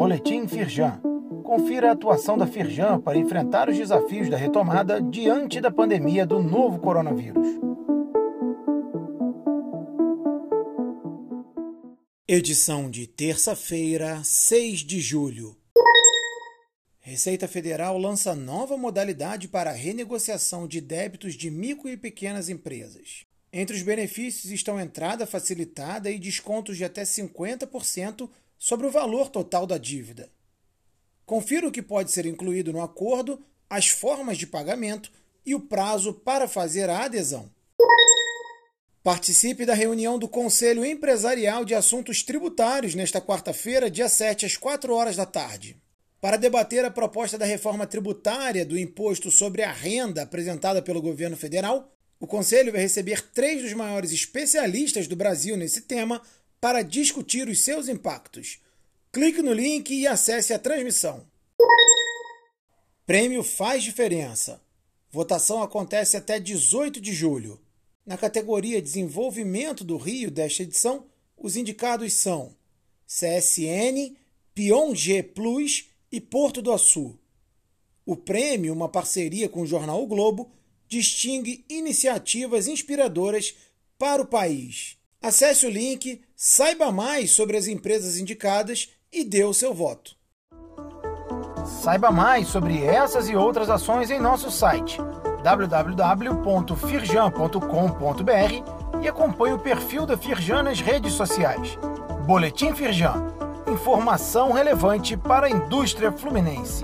Boletim Firjan. Confira a atuação da Firjan para enfrentar os desafios da retomada diante da pandemia do novo coronavírus. Edição de terça-feira, 6 de julho. Receita Federal lança nova modalidade para renegociação de débitos de micro e pequenas empresas. Entre os benefícios estão entrada facilitada e descontos de até 50% sobre o valor total da dívida. Confira o que pode ser incluído no acordo, as formas de pagamento e o prazo para fazer a adesão. Participe da reunião do Conselho Empresarial de Assuntos Tributários nesta quarta-feira, dia 7, às 4 horas da tarde. Para debater a proposta da reforma tributária do imposto sobre a renda apresentada pelo governo federal, o Conselho vai receber três dos maiores especialistas do Brasil nesse tema para discutir os seus impactos. Clique no link e acesse a transmissão. Prêmio Faz Diferença. Votação acontece até 18 de julho. Na categoria Desenvolvimento do Rio desta edição, os indicados são CSN, Pion G Plus e Porto do Açu. O prêmio, uma parceria com o jornal o Globo, distingue iniciativas inspiradoras para o país. Acesse o link, saiba mais sobre as empresas indicadas e dê o seu voto. Saiba mais sobre essas e outras ações em nosso site www.firjan.com.br e acompanhe o perfil da Firjan nas redes sociais. Boletim Firjan. Informação relevante para a indústria fluminense.